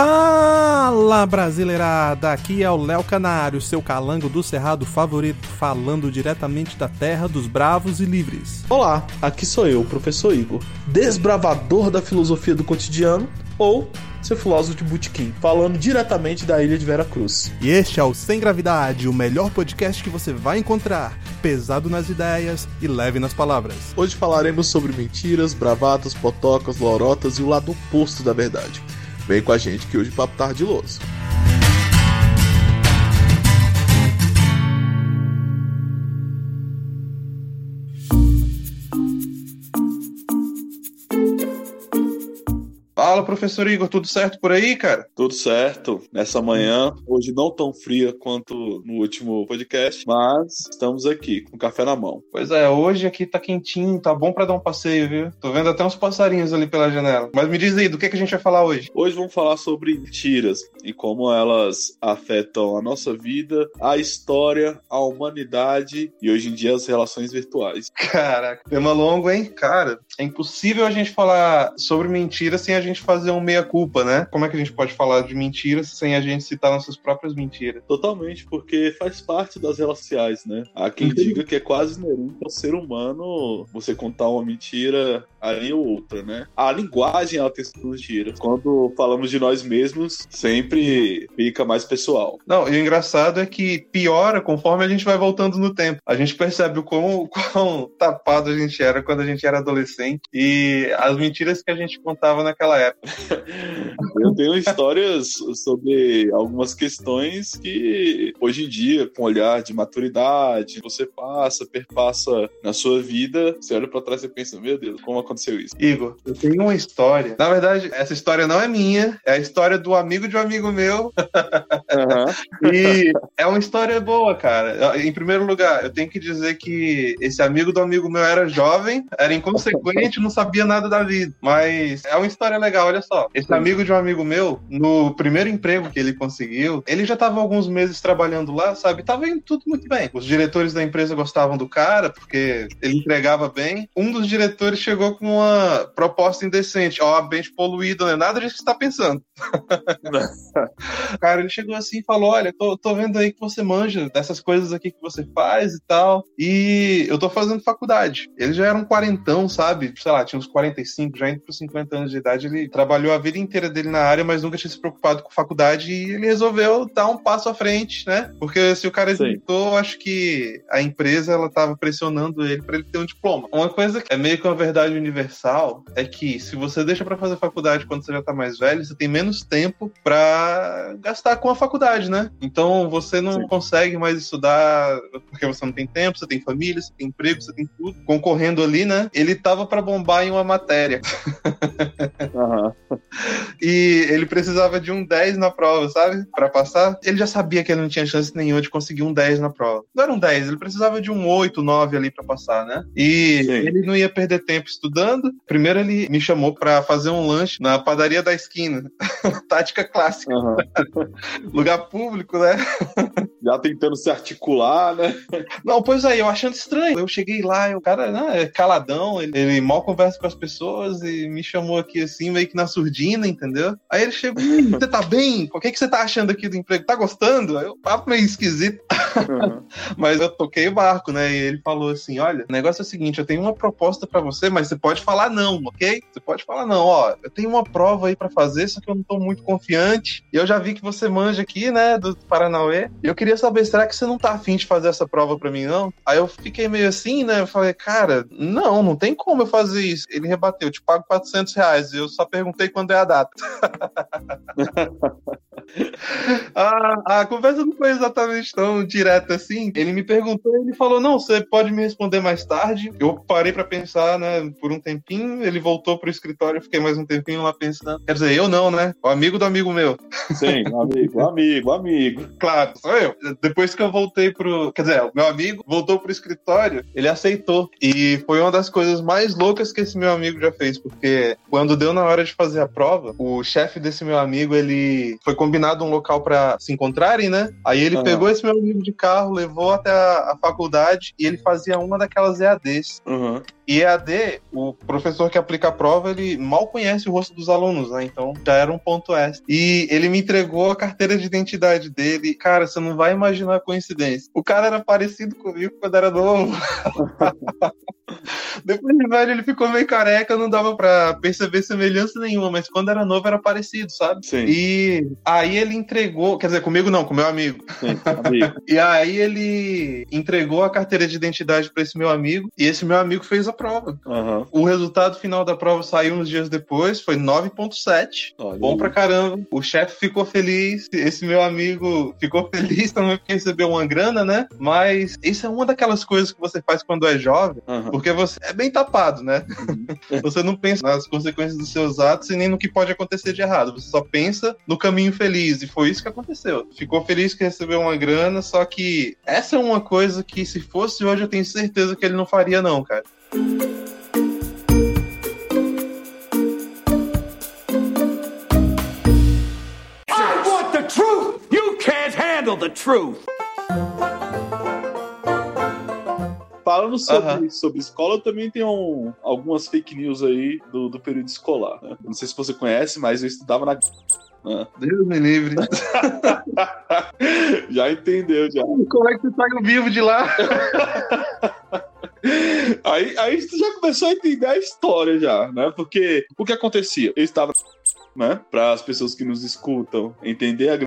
Fala brasileirada, aqui é o Léo Canário, seu calango do cerrado favorito, falando diretamente da terra dos bravos e livres. Olá, aqui sou eu, professor Igor, desbravador da filosofia do cotidiano, ou seu filósofo de Butiquim, falando diretamente da ilha de Vera Cruz. E este é o Sem Gravidade, o melhor podcast que você vai encontrar, pesado nas ideias e leve nas palavras. Hoje falaremos sobre mentiras, bravatas, potocas, lorotas e o lado oposto da verdade. Vem com a gente que hoje o papo tá ardiloso. Fala, professor Igor, tudo certo por aí, cara? Tudo certo. Nessa manhã, hoje não tão fria quanto no último podcast, mas estamos aqui com café na mão. Pois é, hoje aqui tá quentinho, tá bom para dar um passeio, viu? Tô vendo até uns passarinhos ali pela janela. Mas me diz aí, do que, que a gente vai falar hoje? Hoje vamos falar sobre mentiras e como elas afetam a nossa vida, a história, a humanidade e hoje em dia as relações virtuais. Caraca, tema longo, hein? Cara, é impossível a gente falar sobre mentiras sem a gente fazer um meia-culpa, né? Como é que a gente pode falar de mentiras sem a gente citar nossas próprias mentiras? Totalmente, porque faz parte das relações sociais, né? Há quem diga que é quase inerente ao ser humano você contar uma mentira ali ou outra, né? A linguagem ela tem suas mentiras. Quando falamos de nós mesmos, sempre fica mais pessoal. Não, e o engraçado é que piora conforme a gente vai voltando no tempo. A gente percebe o quão, quão tapado a gente era quando a gente era adolescente e as mentiras que a gente contava naquela época. Eu tenho histórias sobre algumas questões que hoje em dia, com olhar de maturidade, você passa, perpassa na sua vida, você olha pra trás e pensa, meu Deus, como aconteceu isso? Igor, eu tenho uma história. Na verdade, essa história não é minha, é a história do amigo de um amigo meu. Uhum. e é uma história boa, cara. Em primeiro lugar, eu tenho que dizer que esse amigo do amigo meu era jovem, era inconsequente, não sabia nada da vida. Mas é uma história legal, olha só. Esse amigo de um amigo meu, no primeiro emprego que ele conseguiu, ele já estava alguns meses trabalhando lá, sabe? Tava indo tudo muito bem. Os diretores da empresa gostavam do cara, porque ele entregava bem. Um dos diretores chegou com uma proposta indecente. Ó, ambiente poluído, não é nada disso que você tá pensando. cara, ele chegou assim e falou: Olha, tô, tô vendo aí que você manja dessas coisas aqui que você faz e tal. E eu tô fazendo faculdade. Ele já era um quarentão, sabe? Sei lá, tinha uns 45, já indo pros 50 anos de idade. Ele trabalhou a vida inteira dele na área, mas nunca tinha se preocupado com faculdade. E ele resolveu dar um passo à frente, né? Porque se o cara hesitou, acho que a empresa ela tava pressionando ele para ele ter um diploma. Uma coisa que é meio que uma verdade universal é que se você deixa para fazer faculdade quando você já tá mais velho, você tem menos tempo para gastar com a faculdade, né? Então você não Sim. consegue mais estudar porque você não tem tempo, você tem família, você tem emprego, você tem tudo concorrendo ali, né? Ele tava para bombar em uma matéria Aham. e ele precisava de um 10 na prova, sabe? Pra passar. Ele já sabia que ele não tinha chance nenhuma de conseguir um 10 na prova. Não era um 10, ele precisava de um 8, 9 ali pra passar, né? E Sim. ele não ia perder tempo estudando. Primeiro ele me chamou pra fazer um lanche na padaria da esquina. Tática clássica. Aham. Lugar público, né? Já tentando se articular, né? Não, pois aí, eu achando estranho. Eu cheguei lá, e o cara né, é caladão, ele, ele mal conversa com as pessoas e me chamou aqui assim, meio que na surdina, entendeu? Aí ele chegou, "Ih, você tá bem? O que, que você tá achando aqui do emprego? Tá gostando? Aí o papo meio esquisito. Aham. Mas eu toquei o barco, né? E ele falou assim: olha, o negócio é o seguinte, eu tenho uma proposta pra você, mas você pode falar não, ok? Você pode falar não, ó, eu tenho uma prova aí pra fazer, só que eu não tô muito confiante. E eu já vi que você manja aqui, né, do Paranauê. E eu queria saber, será que você não tá afim de fazer essa prova pra mim, não? Aí eu fiquei meio assim, né? Eu falei, cara, não, não tem como eu fazer isso. Ele rebateu, te pago 400 reais. Eu só perguntei quando é a data. a, a conversa não foi exatamente tão direta assim. Ele me perguntou, ele falou: Não, você pode me responder mais tarde. Eu parei pra pensar, né, por um tempinho. Ele voltou pro escritório, eu fiquei mais um tempinho lá pensando. Quer dizer, eu não, né? O amigo do amigo meu. Sim, amigo, amigo, amigo. Claro, sou eu. Depois que eu voltei pro. Quer dizer, o meu amigo voltou pro escritório, ele aceitou. E foi uma das coisas mais loucas que esse meu amigo já fez, porque quando deu na hora de fazer a prova, o chefe desse meu amigo, ele foi combinado um local pra se encontrarem, né? Aí ele Aham. pegou esse meu amigo de carro, levou até a, a faculdade e ele fazia uma daquelas EADs. Uhum. E EAD, o professor que aplica a prova, ele mal conhece o rosto dos alunos, né? Então já era um ponto S. E ele me entregou a carteira de identidade dele. Cara, você não vai imaginar a coincidência. O cara era parecido comigo quando era novo. Depois de velho, ele ficou meio careca, não dava pra perceber semelhança nenhuma, mas quando era novo era parecido, sabe? Sim, E aí ele entregou, quer dizer, comigo não, com meu amigo. sim, amigo. E aí ele entregou a carteira de identidade pra esse meu amigo, e esse meu amigo fez a prova. Aham. O resultado final da prova saiu uns dias depois, foi 9.7. Olha Bom pra caramba. O chefe ficou feliz, esse meu amigo ficou feliz também porque recebeu uma grana, né? Mas isso é uma daquelas coisas que você faz quando é jovem, Aham. porque você é bem tapado, né? Uhum. Você não pensa nas consequências dos seus atos e nem no que pode acontecer de errado. Você só pensa no caminho feliz. E foi isso que aconteceu. Ficou feliz que recebeu uma grana, só que essa é uma coisa que, se fosse hoje, eu tenho certeza que ele não faria, não, cara. I want the truth! You can't handle the truth! Falando sobre, Aham. sobre escola, eu também tenho um- algumas fake news aí do, do período escolar. né? Não sei se você conhece, mas eu estudava na. né? Deus me livre. já entendeu, já. Como é que você saiu vivo de lá? Aí, aí tu já começou a entender a história já, né? Porque o que acontecia? Eu estava, né? Para as pessoas que nos escutam entender a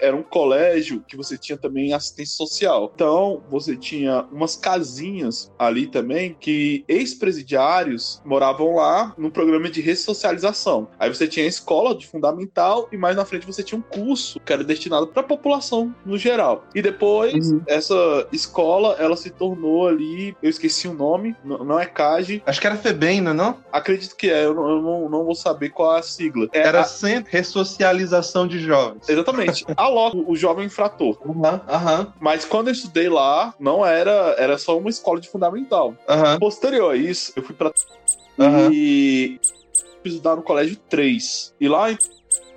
era um colégio que você tinha também assistência social. Então, você tinha umas casinhas ali também que ex-presidiários moravam lá num programa de ressocialização. Aí você tinha a escola de fundamental e mais na frente você tinha um curso que era destinado para a população no geral. E depois, Uhum. essa escola, ela se tornou ali, eu esqueci o nome, não é CAGE, Acho que era FEBEM, não é não? acredito que é, eu não, eu não, não vou saber qual é a sigla. É Era a- Centro Ressocialização de Jovens. Exatamente. LOC, o jovem infrator. Aham, aham, Mas quando eu estudei lá, não era, era só uma escola de fundamental. aham. Posterior a isso, eu fui pra e estudar no colégio 3. E lá em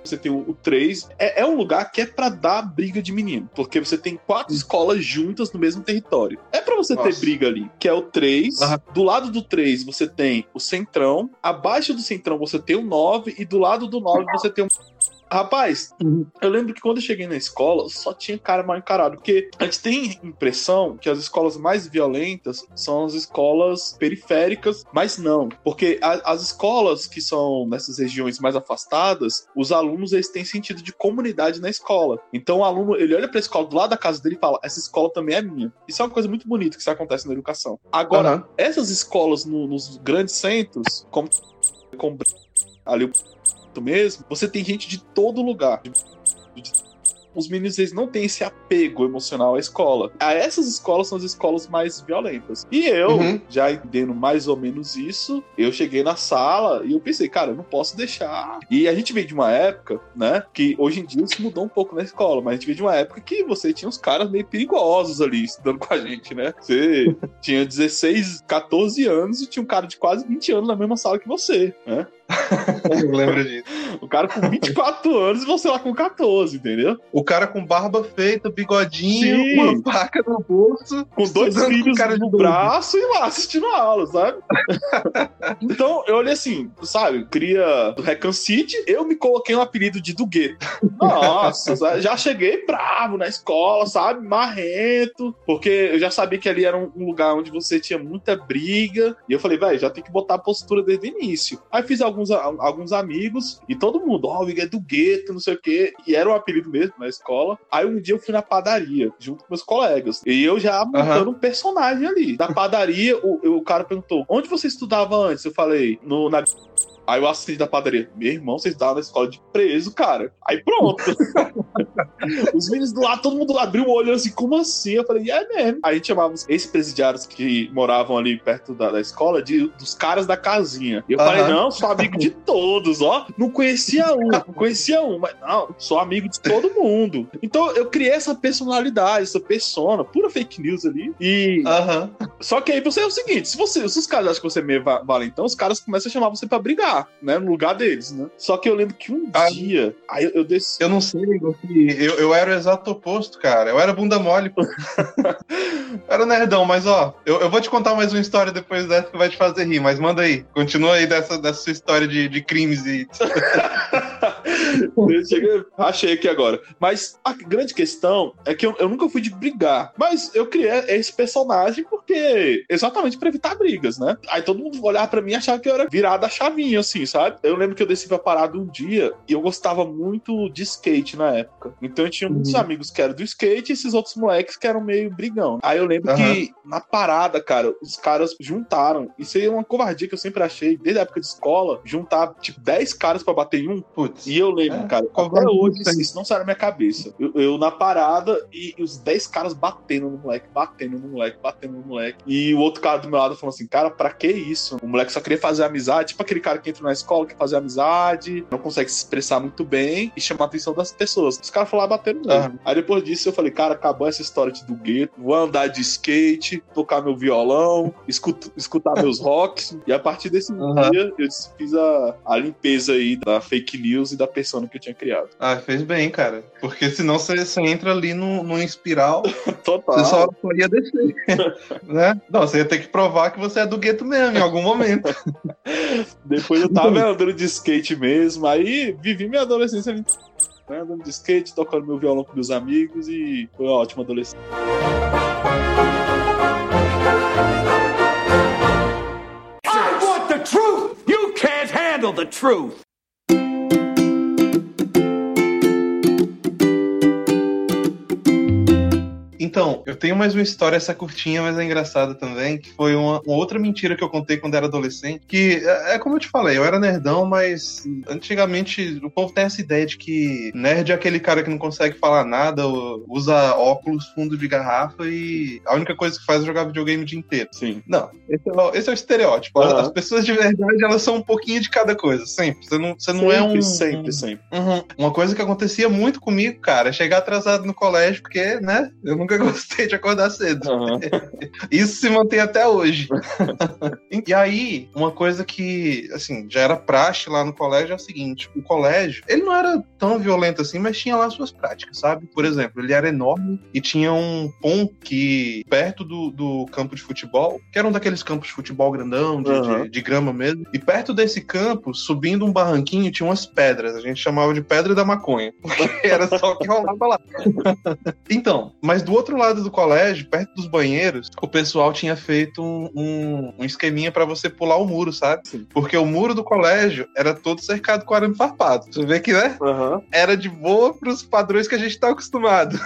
você tem o o 3, é, é um lugar que é pra dar briga de menino, porque você tem quatro escolas juntas no mesmo território. É pra você ter Nossa. briga ali, que é o 3. Aham. Do lado do 3 você tem o Centrão, abaixo do Centrão você tem o 9 e do lado do 9 você tem um Rapaz, Uhum. eu lembro que quando eu cheguei na escola, só tinha cara mal encarado. Porque a gente tem impressão que as escolas mais violentas são as escolas periféricas, mas não. Porque a- as escolas que são nessas regiões mais afastadas, os alunos eles têm sentido de comunidade na escola. Então o aluno, ele olha pra escola do lado da casa dele e fala: essa escola também é minha. Isso é uma coisa muito bonita que isso acontece na educação. Agora, Aham. essas escolas no- nos grandes centros, como, como ali o mesmo, você tem gente de todo lugar. Os meninos eles não têm esse apego emocional à escola. A essas escolas são as escolas mais violentas. E eu, Uhum. já entendendo mais ou menos isso, eu cheguei na sala e eu pensei, cara, eu não posso deixar. E a gente veio de uma época, né, que hoje em dia isso mudou um pouco na escola, mas a gente veio de uma época que você tinha uns caras meio perigosos ali estudando com a gente, né? Você tinha 16, 14 anos e tinha um cara de quase 20 anos na mesma sala que você, né? Eu lembro disso. O cara com 24 anos e você lá com 14, entendeu? O cara com barba feita, bigodinho, Sim. uma faca no bolso. Com dois com filhos de no braço e lá assistindo a aula, sabe? então eu olhei assim, sabe? Cria do Recon City, eu me coloquei um apelido de do gueto. Nossa, sabe? já cheguei bravo na escola, sabe? Marrento, porque eu já sabia que ali era um um lugar onde você tinha muita briga. E eu falei, velho, já tem que botar a postura desde o início. Aí fiz alguns, alguns amigos e todo mundo, ó, o Igor é do gueto, não sei o quê. E era um apelido mesmo na escola. Aí um dia eu fui na padaria, junto com meus colegas. E eu já montando um personagem ali. Da padaria, o, o cara perguntou: onde você estudava antes? Eu falei, no, na. Aí o assistente da padaria, meu irmão, você estudava na escola de preso, cara. Aí pronto. Os meninos do lado, todo mundo abriu o olho assim, como assim? Eu falei, é mesmo. Aí a gente chamava os ex-presidiários que moravam ali perto da, da escola de, dos caras da casinha. E eu falei, Aham. não, sou amigo de todos, ó. Não conhecia um, não conhecia um, mas não, sou amigo de todo mundo. Então eu criei essa personalidade, essa persona, pura fake news ali. E Aham. só que aí você é o seguinte: se, você, se os caras acham que você é meio va- valentão, os caras começam a chamar você pra brigar. Brincar, né? No lugar deles, né? Só que eu lembro que um Ah. dia, aí eu, eu desci. Eu não sei, eu, eu era o exato oposto, cara. Eu era bunda mole. era nerdão, mas ó, eu, eu vou te contar mais uma história depois dessa que vai te fazer rir, mas manda aí. Continua aí dessa, dessa sua história de, de crimes e. Eu cheguei- achei aqui agora. Mas a grande questão é que eu, eu nunca fui de brigar. Mas eu criei esse personagem porque. Exatamente pra evitar brigas, né? Aí todo mundo olhava pra mim e achava que eu era virada a chavinha, assim, sabe? Eu lembro que eu desci pra parada um dia e eu gostava muito de skate na época. Então eu tinha muitos Uhum. amigos que eram do skate e esses outros moleques que eram meio brigão. Aí eu lembro Aham. que na parada, cara, os caras juntaram. Isso aí é uma covardia que eu sempre achei, desde a época de escola, juntar, tipo, 10 caras pra bater em um. Putz. E eu lembro, Cara, até covardia hoje isso aí. isso não sai da minha cabeça. Eu, eu na parada e, e os 10 caras batendo no moleque, batendo no moleque, batendo no moleque. E o outro cara do meu lado falou assim: Cara, pra que isso? O moleque só queria fazer amizade, tipo aquele cara que entra na escola, quer fazer amizade, não consegue se expressar muito bem e chamar a atenção das pessoas. Os caras lá batendo mesmo. Aham. Aí depois disso eu falei: Cara, acabou essa história de do gueto, vou andar de skate, tocar meu violão, escuto- escutar meus rocks. E a partir desse Aham. dia eu fiz a, a limpeza aí da fake news e da persona que eu tinha criado. Ah, fez bem, cara. Porque senão você, você entra ali num, num espiral, Total. você só, ia descer. né? Não, você ia ter que provar que você é do gueto mesmo, em algum momento. Depois eu tava andando de skate mesmo, aí vivi minha adolescência ali. né, Andando de skate, tocando meu violão com meus amigos e foi uma ótima adolescência. I want the truth! You can't handle the truth! Então, eu tenho mais uma história, essa curtinha, mas é engraçada também, que foi uma, uma outra mentira que eu contei quando era adolescente, que é, é como eu te falei, eu era nerdão, mas antigamente o povo tem essa ideia de que nerd é aquele cara que não consegue falar nada, usa óculos fundo de garrafa e a única coisa que faz é jogar videogame o dia inteiro. Sim. Não, esse é o, esse é o estereótipo. As- Aham. As pessoas de verdade, elas são um pouquinho de cada coisa, sempre. Você não, você não é um... Sempre, sempre. Uhum. Uma coisa que acontecia muito comigo, cara, é chegar atrasado no colégio, porque, né, eu nunca gostei de acordar cedo. Aham. Isso se mantém até hoje. e aí, uma coisa que, assim, já era praxe lá no colégio é o seguinte: o colégio, ele não era tão violento assim, mas tinha lá suas práticas, sabe? Por exemplo, ele era enorme e tinha um ponto que, perto do, do campo de futebol, que era um daqueles campos de futebol grandão, de, Aham. de, de grama mesmo, e perto desse campo, subindo um barranquinho, tinha umas pedras. A gente chamava de pedra da maconha, porque era só o que rolava lá. Então, mas do outro lado do colégio, perto dos banheiros, o pessoal tinha feito um, um, um esqueminha pra você pular o muro, sabe? Sim. Porque o muro do colégio era todo cercado com arame farpado. Você vê que, né? Aham. Era de boa pros padrões que a gente tá acostumado.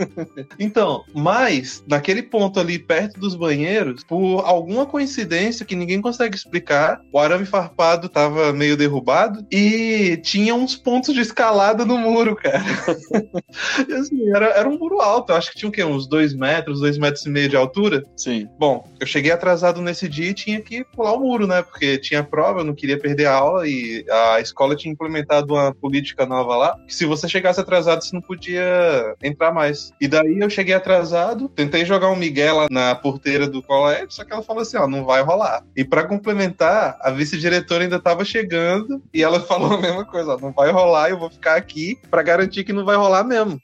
então, mas, naquele ponto ali perto dos banheiros, por alguma coincidência que ninguém consegue explicar, o arame farpado tava meio derrubado e tinha uns pontos de escalada no muro, cara. Assim, era, era um muro alto, eu acho que tinha o quê? Uns dois metros, dois metros e meio de altura. Sim. Bom, eu cheguei atrasado nesse dia e tinha que pular o muro, né? Porque tinha prova, eu não queria perder a aula e a escola tinha implementado uma política nova lá, que se você chegasse atrasado, você não podia entrar mais. E daí eu cheguei atrasado, tentei jogar um Miguel lá na porteira do colégio, só que ela falou assim, ó, não vai rolar. E pra complementar, a vice-diretora ainda tava chegando e ela falou a mesma coisa, ó, não vai rolar, eu vou ficar aqui pra garantir que não vai rolar mesmo.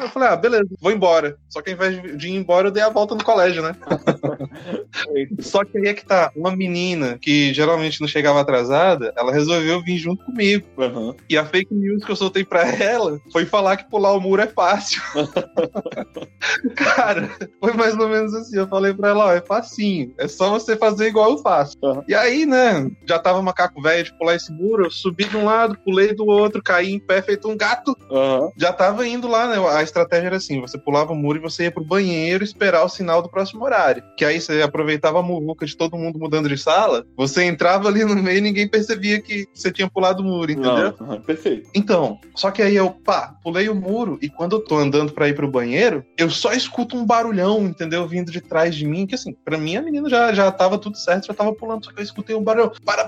Eu falei, ah, beleza, vou embora. Só que ao invés de ir embora, eu dei a volta no colégio, né? Só que aí é que tá, uma menina que geralmente não chegava atrasada, ela resolveu vir junto comigo. Aham. E a fake news que eu soltei pra ela foi falar que pular o muro é fácil. Cara, foi mais ou menos assim. Eu falei pra ela, ó, é facinho. É só você fazer igual eu faço. Uhum. E aí, né, já tava macaco velho de pular esse muro, eu subi de um lado, pulei do outro, caí em pé feito um gato. Aham. Já tava indo lá, né? A estratégia era assim: você pulava o muro e você ia pro banheiro esperar o sinal do próximo horário. Que aí você aproveitava a muvuca de todo mundo mudando de sala, você entrava ali no meio e ninguém percebia que você tinha pulado o muro, entendeu? Não, aham, Perfeito. Então, só que aí eu, pá, pulei o muro e quando eu tô andando pra ir pro banheiro, eu só escuto um barulhão, entendeu? Vindo de trás de mim, que assim, pra mim a menina já, já tava tudo certo, já tava pulando, só que eu escutei um barulhão. Para,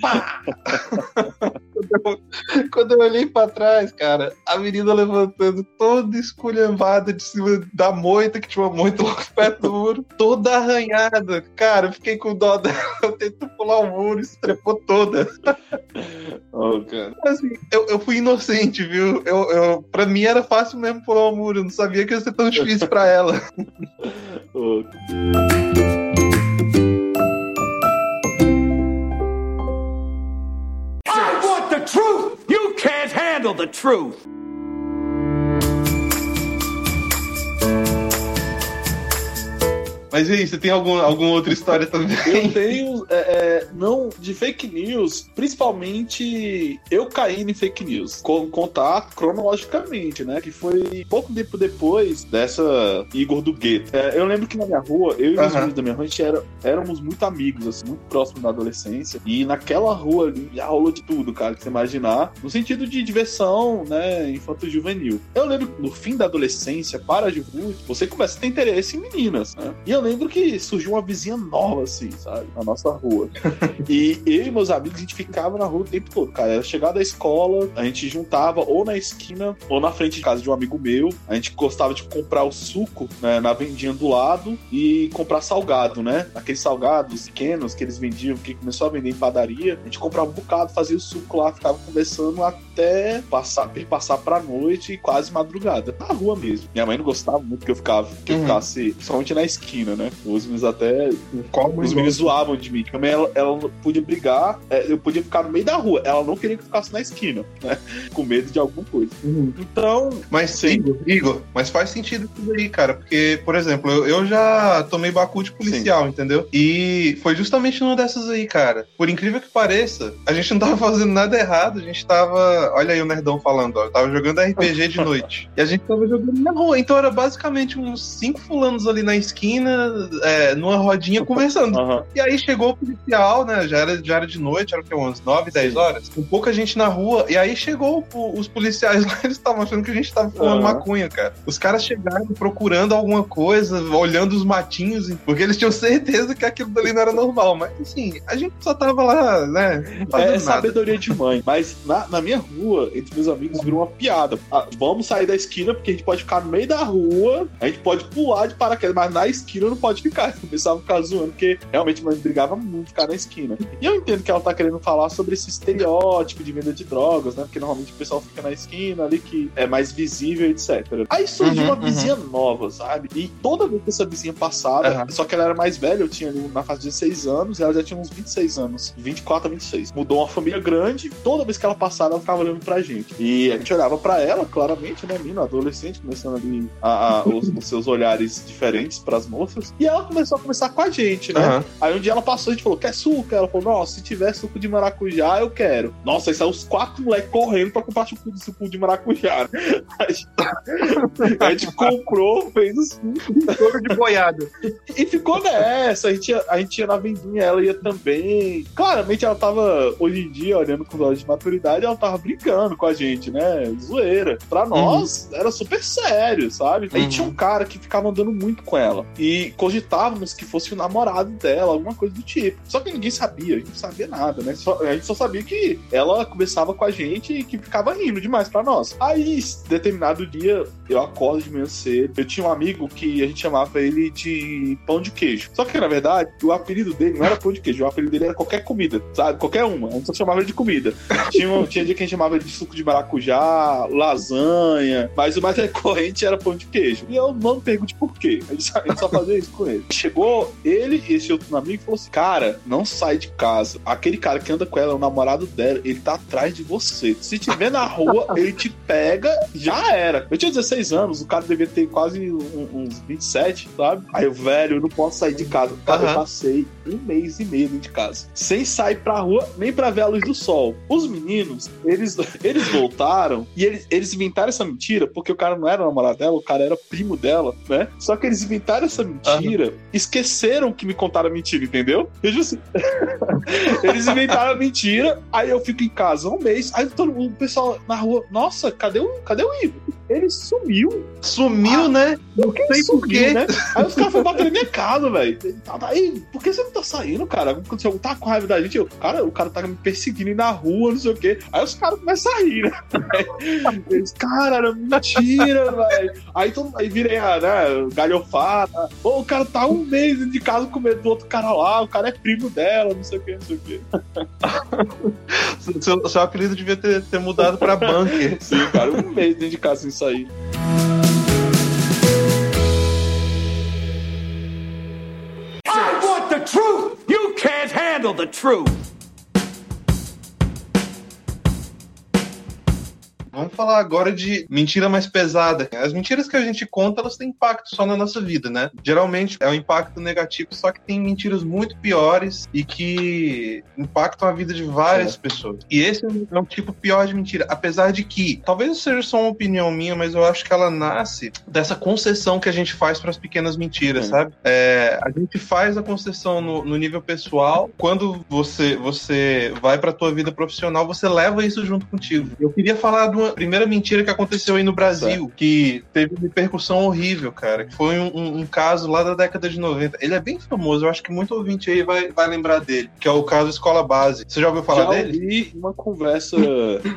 pá. quando, eu, quando eu olhei pra trás, cara, a menina levantando toda esculhambada de cima da moita, que tinha uma moita com o pé duro, toda arranhada. Cara, eu fiquei com dó dela. Eu tentei pular o muro e se trepou toda. Oh, cara. Assim, eu, eu fui inocente, viu? Eu, eu, pra mim era fácil mesmo pular o muro. Eu não sabia que ia ser tão difícil pra ela. Oh, I want the truth! You can't handle the truth! Mas e aí, você tem algum, alguma outra história também? Eu tenho, é, é, não, de fake news, principalmente eu caí em fake news. Com, contar cronologicamente, né? Que foi pouco tempo depois dessa Igor do Gueto. É, eu lembro que na minha rua, eu e os Aham. amigos da minha rua, a gente era, éramos muito amigos, assim, muito próximos da adolescência. E naquela rua ali, já rolou de tudo, cara, que você imaginar. No sentido de diversão, né? Infanto-juvenil. Eu lembro que no fim da adolescência, para a juventude, você começa a ter interesse em meninas, né? E eu lembro que surgiu uma vizinha nova, assim, sabe? Na nossa rua. E eu e meus amigos, a gente ficava na rua o tempo todo, cara. Era chegar da escola, a gente juntava ou na esquina ou na frente de casa de um amigo meu. A gente gostava de comprar o suco né, na vendinha do lado e comprar salgado, né? Aqueles salgados pequenos que eles vendiam, que começou a vender em padaria. A gente comprava um bocado, fazia o suco lá, ficava conversando até passar, passar pra noite e quase madrugada. Na rua mesmo. Minha mãe não gostava muito que eu ficava, que eu Uhum. ficasse, principalmente na esquina, né? Os meninos até Como os meninos zoavam de mim. Também ela, ela não podia brigar, é, eu podia ficar no meio da rua. Ela não queria que eu ficasse na esquina, né? Com medo de alguma coisa. Então, Mas, Sim. Igor, Igor, mas faz sentido tudo aí, cara. Porque, por exemplo, eu, eu já tomei bacu de policial, entendeu? E foi justamente numa dessas aí, cara. Por incrível que pareça, a gente não tava fazendo nada errado. A gente tava. Olha aí o Nerdão falando, ó. Tava jogando RPG de noite. e a gente tava jogando na rua. Então era basicamente uns cinco fulanos ali na esquina, é, numa rodinha conversando. aham. E aí chegou o policial, né? Já era, já era de noite, era o que? Umas 9, 10 Sim. horas. Com pouca gente na rua. E aí chegou o- os policiais lá, eles estavam achando que a gente tava fumando Aham. maconha, cara. Os caras chegaram procurando alguma coisa, olhando os matinhos, porque eles tinham certeza que aquilo dali não era normal. Mas assim, a gente só tava lá, né? É Fazendo nada. sabedoria de mãe. Mas na, na minha rua, entre meus amigos, virou uma piada. Ah, vamos sair da esquina, porque a gente pode ficar no meio da rua, a gente pode pular de paraquedas, mas na esquina não pode ficar. Começava a ficar zoando, porque realmente mãe brigava muito ficar na esquina. E eu entendo que ela tá querendo falar sobre esse estereótipo de venda de drogas, né? Porque normalmente o pessoal fica na esquina ali que é mais visível, etc. Aí surgiu Uhum, uma vizinha nova, sabe? E toda vez que essa vizinha passava, Aham. só que ela era mais velha, eu tinha ali na fase de 16 anos, e ela já tinha uns 26 anos, 24 a 26. Mudou uma família grande, toda vez que ela passava, ela ficava olhando pra gente. E a gente olhava pra ela, claramente, né, menina, adolescente, começando ali a, a- os, os seus olhares diferentes pras moças. E ela começou a conversar com a gente, né? Aham. Aí um dia ela passou a gente falou: quer suco? Ela falou: nossa, se tiver suco de maracujá, eu quero. Nossa, aí saiu os quatro moleques correndo pra comprar suco de, suco de maracujá. A gente, a gente comprou, fez o suco de boiada. e ficou nessa. A gente, ia, a gente ia na vendinha, ela ia também. Claramente ela tava, hoje em dia, olhando com os olhos de maturidade, ela tava brincando com a gente, né? Zoeira. Pra nós, era super sério, sabe? Aí Uhum. tinha um cara que ficava andando muito com ela. E cogitávamos que fosse o namorado dela, alguma coisa do tipo. Só que ninguém sabia, a gente não sabia nada, né? Só- a gente só sabia que ela conversava com a gente e que ficava rindo demais pra nós. Aí, determinado dia, eu acordo de manhã cedo. Eu tinha um amigo que a gente chamava ele de pão de queijo. Só que, na verdade, o apelido dele não era pão de queijo, o apelido dele era qualquer comida, sabe? Qualquer uma. A gente só chamava ele de comida. Tinha, tinha dia que a gente chamava ele de suco de maracujá, lasanha, mas o mais recorrente era pão de queijo. E eu não pergunte por quê. A gente só fazia isso com ele. Chegou ele e esse outro amigo e falou assim: Cara, não sai de casa. Aquele cara que anda com ela, o namorado dela, ele tá atrás de você. Se tiver na rua, ele te pega, já era. Eu tinha 16 anos, o cara devia ter quase um- uns 27, sabe? Aí eu, velho, eu não posso sair de casa. Cara, eu Aham. passei um mês e meio dentro de casa. Sem sair pra rua, nem pra ver a luz do sol. Os meninos, eles, eles voltaram e eles, eles inventaram essa mentira, porque o cara não era namorado dela, o cara era primo dela, né? Só que eles inventaram essa mentira, esqueceram que me contaram a mentira, entendeu? Eu assim, eles inventaram a mentira, aí eu fico em casa um mês, aí todo mundo, o pessoal na rua, nossa, cadê o, cadê o Igor? ele sumiu. Sumiu, Ah, né? Não sei por quê. né? Aí os caras foram bater na minha casa, velho. Aí, por que você não tá saindo, cara? Aconteceu, tá com raiva da gente? Eu, cara, o cara tá me perseguindo na rua, não sei o quê. Aí os caras começam a rir, né? Eles, cara, era mentira, velho. Aí, aí virei, ah, né, galhofada. Pô, o cara tá um mês dentro de casa com medo do outro cara lá, o cara é primo dela, não sei o quê, não sei o quê. Seu, seu apelido devia ter, ter mudado pra bunker. Sim, cara, um mês dentro de casa sem sair. I want the truth! You can't handle the truth! Vamos falar agora de mentira mais pesada. As mentiras que a gente conta, elas têm impacto só na nossa vida, né? Geralmente é um impacto negativo, só que tem mentiras muito piores e que impactam a vida de várias pessoas. E esse é um tipo pior de mentira. Apesar de que, talvez seja só uma opinião minha, mas eu acho que ela nasce dessa concessão que a gente faz para as pequenas mentiras, Sim. sabe? É, a gente faz a concessão no, no nível pessoal. Quando você, você vai para tua vida profissional, você leva isso junto contigo. Eu queria falar de uma primeira mentira que aconteceu aí no Brasil, que teve uma repercussão horrível, cara. Que foi um, um- um caso lá da década de 90. Ele é bem famoso, eu acho que muito ouvinte aí vai, vai lembrar dele, que é o caso Escola Base. Você já ouviu falar Já dele? ouvi uma conversa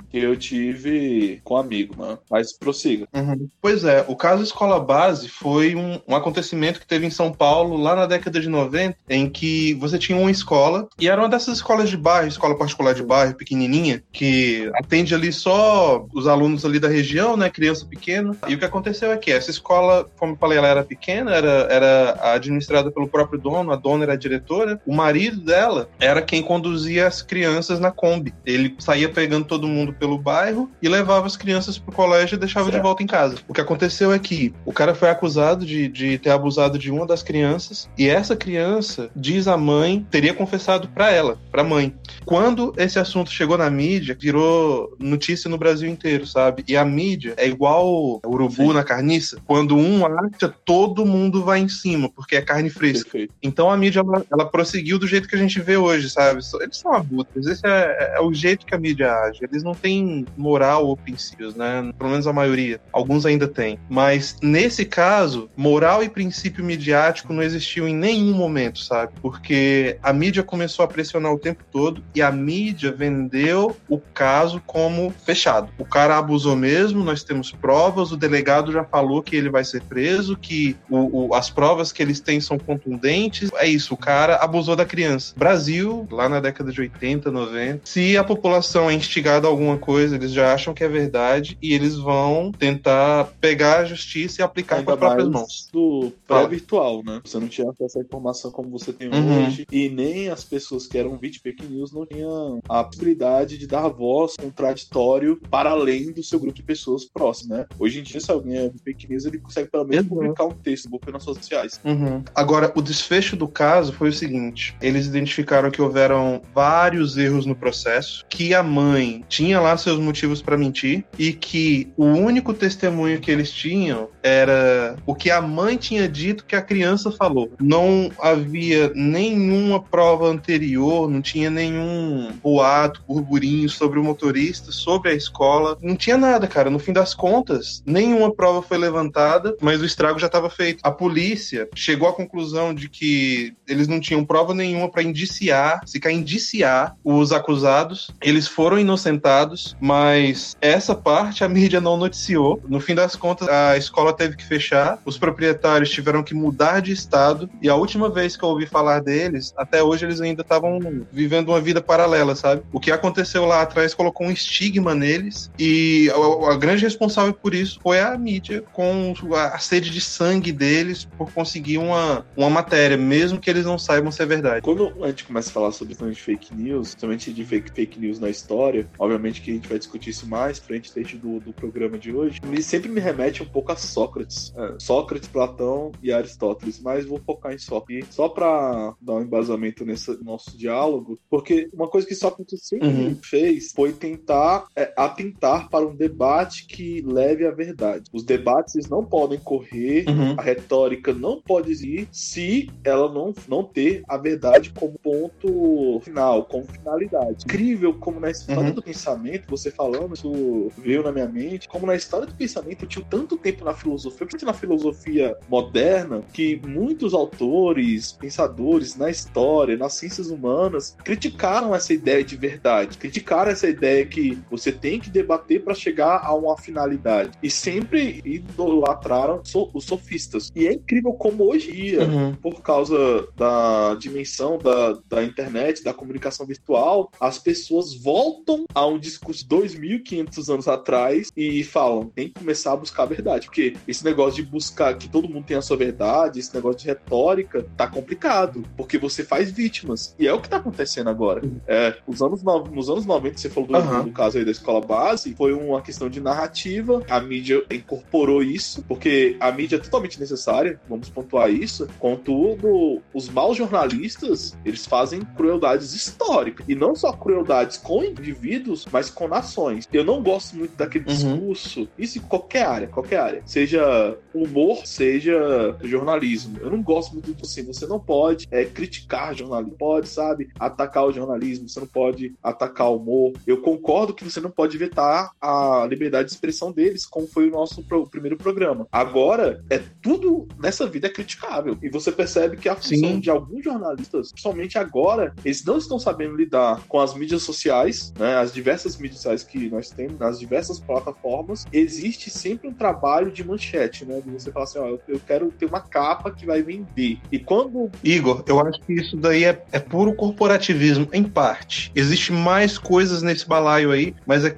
que eu tive com um amigo, mano. Mas prossiga. Uhum. Pois é, o caso Escola Base foi um, um acontecimento que teve em São Paulo, lá na década de 90, em que você tinha uma escola, e era uma dessas escolas de bairro, escola particular de bairro, pequenininha, que atende ali só os alunos ali da região, né, criança pequena. E o que aconteceu é que essa escola, como eu falei, ela era pequena, era, era administrada pelo próprio dono, a dona era a diretora, o marido dela era quem conduzia as crianças na Kombi. Ele saía pegando todo mundo pelo bairro e levava as crianças pro colégio e deixava de Certo. volta em casa. O que aconteceu é que o cara foi acusado de, de ter abusado de uma das crianças e essa criança, diz a mãe, teria confessado pra ela, pra mãe. Quando esse assunto chegou na mídia, virou notícia no Brasil inteiro, sabe? E a mídia é igual urubu Sim. na carniça. Quando um acha, todo mundo vai em cima, porque é carne fresca. Perfeito. Então a mídia ela, ela prosseguiu do jeito que a gente vê hoje, sabe? Eles são abutres, esse é, é o jeito que a mídia age. Eles não têm moral ou princípios, né? Pelo menos a maioria. Alguns ainda têm. Mas nesse caso, moral e princípio midiático não existiu em nenhum momento, sabe? Porque a mídia começou a pressionar o tempo todo e a mídia vendeu o caso como fechado. O cara abusou mesmo, nós temos provas, o delegado já falou que ele vai ser preso, que o- o- as provas que eles têm são contundentes. É isso, o cara abusou da criança. Brasil, lá na década de 80, 90, se a população é instigada a alguma coisa, eles já acham que é verdade e eles vão tentar pegar a justiça e aplicar com as próprias mais mãos. do pré-virtual, né? Você não tinha acesso à informação como você tem Uhum. hoje. E nem as pessoas que eram vítimas de fake news não tinham a possibilidade de dar voz contraditório para além do seu grupo de pessoas próximas, né? Hoje em dia, se alguém é fake news, ele consegue pelo menos Exato. publicar um texto no book nas suas sociais. Uhum. Agora, o desfecho do caso foi o seguinte: eles identificaram que houveram vários erros no processo, que a mãe tinha lá seus motivos para mentir e que o único testemunho que eles tinham era o que a mãe tinha dito que a criança falou. Não havia nenhuma prova anterior, não tinha nenhum boato, burburinho sobre o motorista, sobre a escola, não tinha nada, cara. No fim das contas, nenhuma prova foi levantada, mas o estrago já estava feito. A polícia chegou à conclusão de que eles não tinham prova nenhuma para indiciar, se quer indiciar os acusados. Eles foram inocentados, mas essa parte a mídia não noticiou. No fim das contas, a escola teve que fechar, os proprietários tiveram que mudar de estado, e a última vez que eu ouvi falar deles, até hoje eles ainda estavam vivendo uma vida paralela, sabe? O que aconteceu lá atrás colocou um estigma neles, e a, a grande responsável por isso foi a mídia, com a, a sede de sangue deles por conseguir uma, uma matéria, mesmo que eles não saibam se é verdade. Quando a gente começa a falar sobre fake news, principalmente de fake, fake news na história, obviamente que a gente vai discutir isso mais frente frente do, do programa de hoje, me sempre me remete um pouco a Sócrates. É, Sócrates, Platão e Aristóteles, mas vou focar em Sócrates. Só para dar um embasamento nesse nosso diálogo, porque uma coisa que Sócrates sempre Uhum. fez foi tentar é, atentar apontar para um debate que leve à verdade. Os debates não podem correr, Uhum. a retórica não pode ir se ela não, não ter a verdade como ponto final, como finalidade. Incrível como na história Uhum. do pensamento, você falando, isso veio na minha mente, como na história do pensamento eu tinha tanto tempo na filosofia, porque na filosofia moderna, que muitos autores, pensadores na história, nas ciências humanas, criticaram essa ideia de verdade, criticaram essa ideia que você tem que debater para chegar a uma finalidade. E sempre idolatraram os sofistas. E é incrível como hoje em dia, Uhum. por causa da dimensão da, da internet, da comunicação virtual, as pessoas voltam a um discurso 2.500 anos atrás e falam: tem que começar a buscar a verdade. Porque esse negócio de buscar que todo mundo tenha a sua verdade, esse negócio de retórica, tá complicado. Porque você faz vítimas. E é o que tá acontecendo agora. É, os anos, no- nos anos 90, você falou do, Aham. do caso aí da escola base, foi uma questão de narrativa. A mídia incorporou isso, porque a mídia é totalmente necessária, vamos pontuar isso. Contudo, os maus jornalistas, eles fazem crueldades históricas. E não só crueldades com indivíduos, mas com nações. Eu não gosto muito daquele Uhum. discurso, isso em qualquer área, qualquer área. Seja humor, seja jornalismo. Eu não gosto muito disso assim. Você não pode é, criticar jornalismo, pode, sabe, atacar o jornalismo, você não pode atacar o humor. Eu concordo que você não pode vetar a liberdade de expressão deles, como foi o nosso pro- primeiro programa. Agora, é tudo nessa vida é criticável. E você percebe que a função Sim. de alguns jornalistas, principalmente agora, eles não estão sabendo lidar com as mídias sociais, né, as diversas mídias sociais que nós temos, nas diversas plataformas. Existe sempre um trabalho de manchete, né? De você falar assim, ó, eu- eu quero ter uma capa que vai vender. E quando Igor, eu acho que isso daí é, é puro corporativismo, em parte. Existe mais coisas nesse balaio aí, mas é Se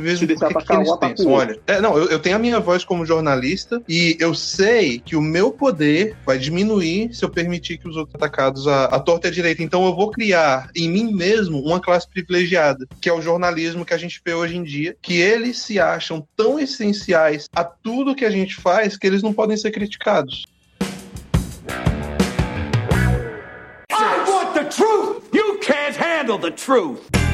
deixar porque que atacar eles o pensam? Olha, é, não, eu, eu tenho a minha voz como jornalista e eu sei que o meu poder vai diminuir se eu permitir que os outros atacados a, a torta e a direita. Então eu vou criar em mim mesmo uma classe privilegiada, que é o jornalismo que a gente vê hoje em dia, que eles se acham tão essenciais a tudo que a gente faz que eles não podem ser criticados. I want the truth! You can't handle the truth!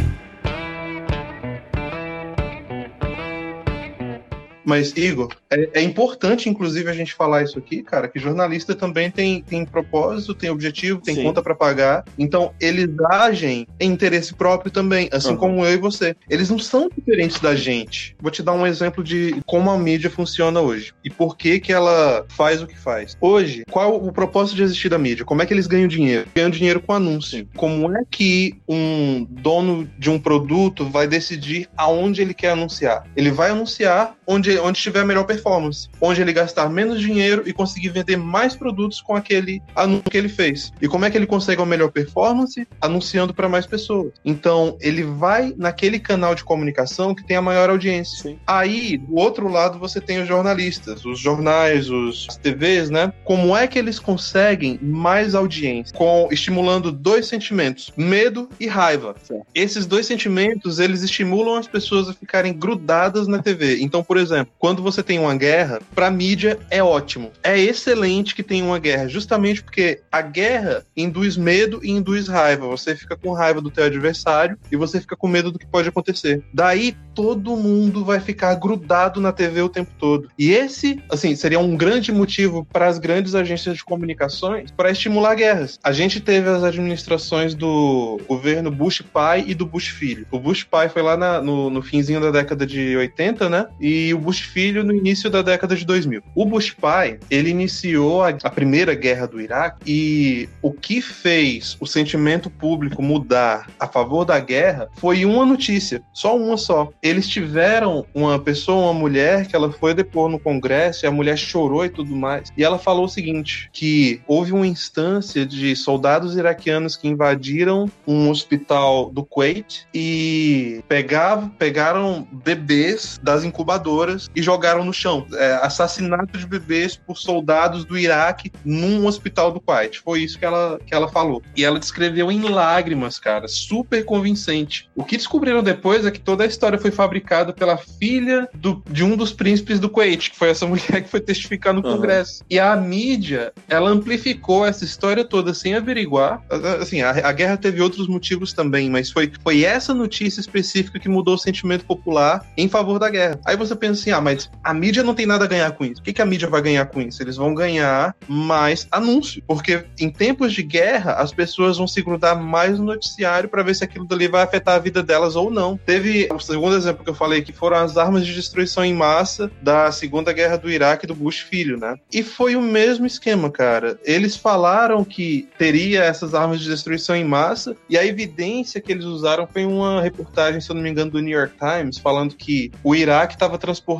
Mas, Igor, é, é importante, inclusive, a gente falar isso aqui, cara, que jornalista também tem, tem propósito, tem objetivo, tem Sim. conta pra pagar. Então, eles agem em interesse próprio também, assim Uhum. como eu e você. Eles não são diferentes da gente. Vou te dar um exemplo de como a mídia funciona hoje e por que que ela faz o que faz. Hoje, qual o propósito de existir da mídia? Como é que eles ganham dinheiro? Ganham dinheiro com anúncio. Como é que um dono de um produto vai decidir aonde ele quer anunciar? Ele vai anunciar onde, onde tiver a melhor performance, onde ele gastar menos dinheiro e conseguir vender mais produtos com aquele anúncio que ele fez. E como é que ele consegue uma melhor performance? Anunciando para mais pessoas. Então, ele vai naquele canal de comunicação que tem a maior audiência. Sim. Aí, do outro lado, você tem os jornalistas, os jornais, os as TVs, né? Como é que eles conseguem mais audiência? Com estimulando dois sentimentos, medo e raiva. Certo. Esses dois sentimentos, eles estimulam as pessoas a ficarem grudadas na TV. Então, por exemplo, quando você tem uma guerra, pra mídia é ótimo. É excelente que tenha uma guerra, justamente porque a guerra induz medo e induz raiva. Você fica com raiva do teu adversário e você fica com medo do que pode acontecer. Daí todo mundo vai ficar grudado na TV o tempo todo. E esse, assim, seria um grande motivo para as grandes agências de comunicações para estimular guerras. A gente teve as administrações do governo Bush pai e do Bush filho. O Bush pai foi lá na- no, no finzinho da década de 80, né? E o Bush filho no início da década de 2000. O Bush pai, ele iniciou a, a primeira guerra do Iraque e o que fez o sentimento público mudar a favor da guerra foi uma notícia, só uma só. Eles tiveram uma pessoa, uma mulher, que ela foi depor no Congresso e a mulher chorou e tudo mais. E ela falou o seguinte: que houve uma instância de soldados iraquianos que invadiram um hospital do Kuwait e pegavam, pegaram bebês das incubadoras e jogaram no chão chão. É, assassinato de bebês por soldados do Iraque num hospital do Kuwait. Foi isso que ela, que ela falou. E ela descreveu em lágrimas, cara. Super convincente. O que descobriram depois é que toda a história foi fabricada pela filha do, de um dos príncipes do Kuwait, que foi essa mulher que foi testificar no Uhum. Congresso. E a mídia, ela amplificou essa história toda sem averiguar. Assim, a, a guerra teve outros motivos também, mas foi, foi essa notícia específica que mudou o sentimento popular em favor da guerra. Aí você pensa assim, ah, mas a mídia não tem nada a ganhar com isso. O que, que a mídia vai ganhar com isso? Eles vão ganhar mais anúncio. Porque em tempos de guerra, as pessoas vão se grudar mais no noticiário para ver se aquilo dali vai afetar a vida delas ou não. Teve o segundo exemplo que eu falei que foram as armas de destruição em massa da Segunda Guerra do Iraque do Bush filho, né? E foi o mesmo esquema, cara. Eles falaram que teria essas armas de destruição em massa e a evidência que eles usaram foi uma reportagem, se eu não me engano, do New York Times falando que o Iraque estava transportando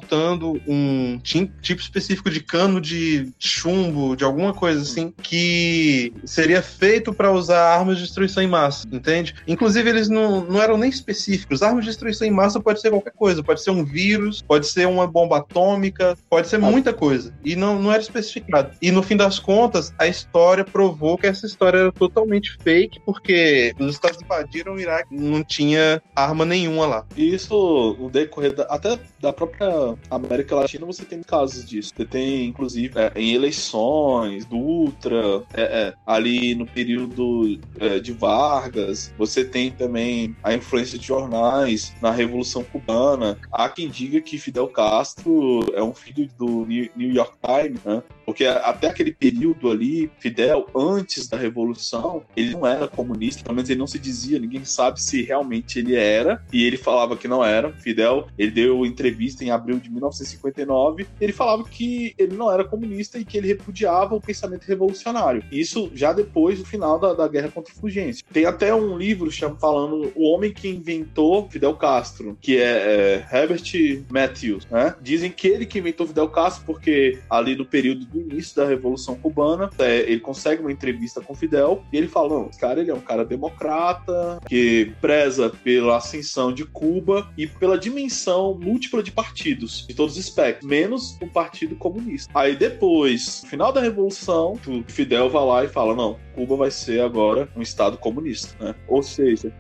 um ti- tipo específico de cano de chumbo, de alguma coisa assim, que seria feito para usar armas de destruição em massa, entende? Inclusive, eles não, não eram nem específicos. Armas de destruição em massa pode ser qualquer coisa, pode ser um vírus, pode ser uma bomba atômica, pode ser muita coisa. E não, não era especificado. E no fim das contas, a história provou que essa história era totalmente fake, porque os Estados invadiram o Iraque, não tinha arma nenhuma lá. E isso, no decorrer da, até da própria América Latina, você tem casos disso. Você tem, inclusive, é, em eleições, Dutra, é, é, ali no período é, de Vargas, você tem também a influência de jornais na Revolução Cubana. Há quem diga que Fidel Castro é um filho do New York Times, né? Porque até aquele período ali, Fidel, antes da Revolução, ele não era comunista, pelo menos ele não se dizia, ninguém sabe se realmente ele era, e ele falava que não era. Fidel, ele deu entrevista em abril de 1959, ele falava que ele não era comunista e que ele repudiava o pensamento revolucionário. Isso já depois do final da, da guerra contra o Fulgêncio. Tem até um livro chama, falando o homem que inventou Fidel Castro, que é, é Herbert Matthews, né? Dizem que ele que inventou Fidel Castro porque ali no período do início da Revolução Cubana, é, ele consegue uma entrevista com Fidel e ele fala, não, esse cara ele é um cara democrata, que preza pela ascensão de Cuba e pela dimensão múltipla de partidos, de todos os espectros, menos o Partido Comunista. Aí depois, no final da Revolução, o Fidel vai lá e fala, não, Cuba vai ser agora um Estado comunista, né? Ou seja,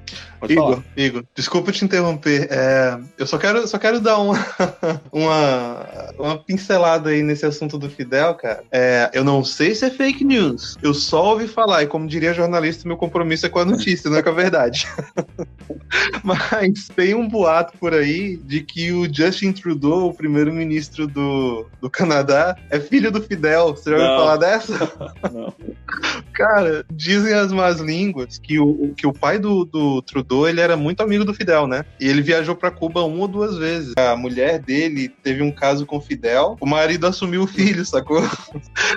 Igor, falar. Igor, desculpa te interromper. é, eu só quero, só quero dar uma, uma, uma pincelada aí nesse assunto do Fidel, cara. É, eu não sei se é fake news. Eu só ouvi falar, e como diria jornalista, meu compromisso é com a notícia, não é com a verdade. Mas tem um boato por aí de que o Justin Trudeau, o primeiro-ministro do, do Canadá, é filho do Fidel. Você já ouviu Não. falar dessa? Não. Cara, dizem as más línguas que o, que o pai do, do Trudeau ele era muito amigo do Fidel, né? E ele viajou pra Cuba uma ou duas vezes. A mulher dele teve um caso com o Fidel, o marido assumiu o filho, sacou?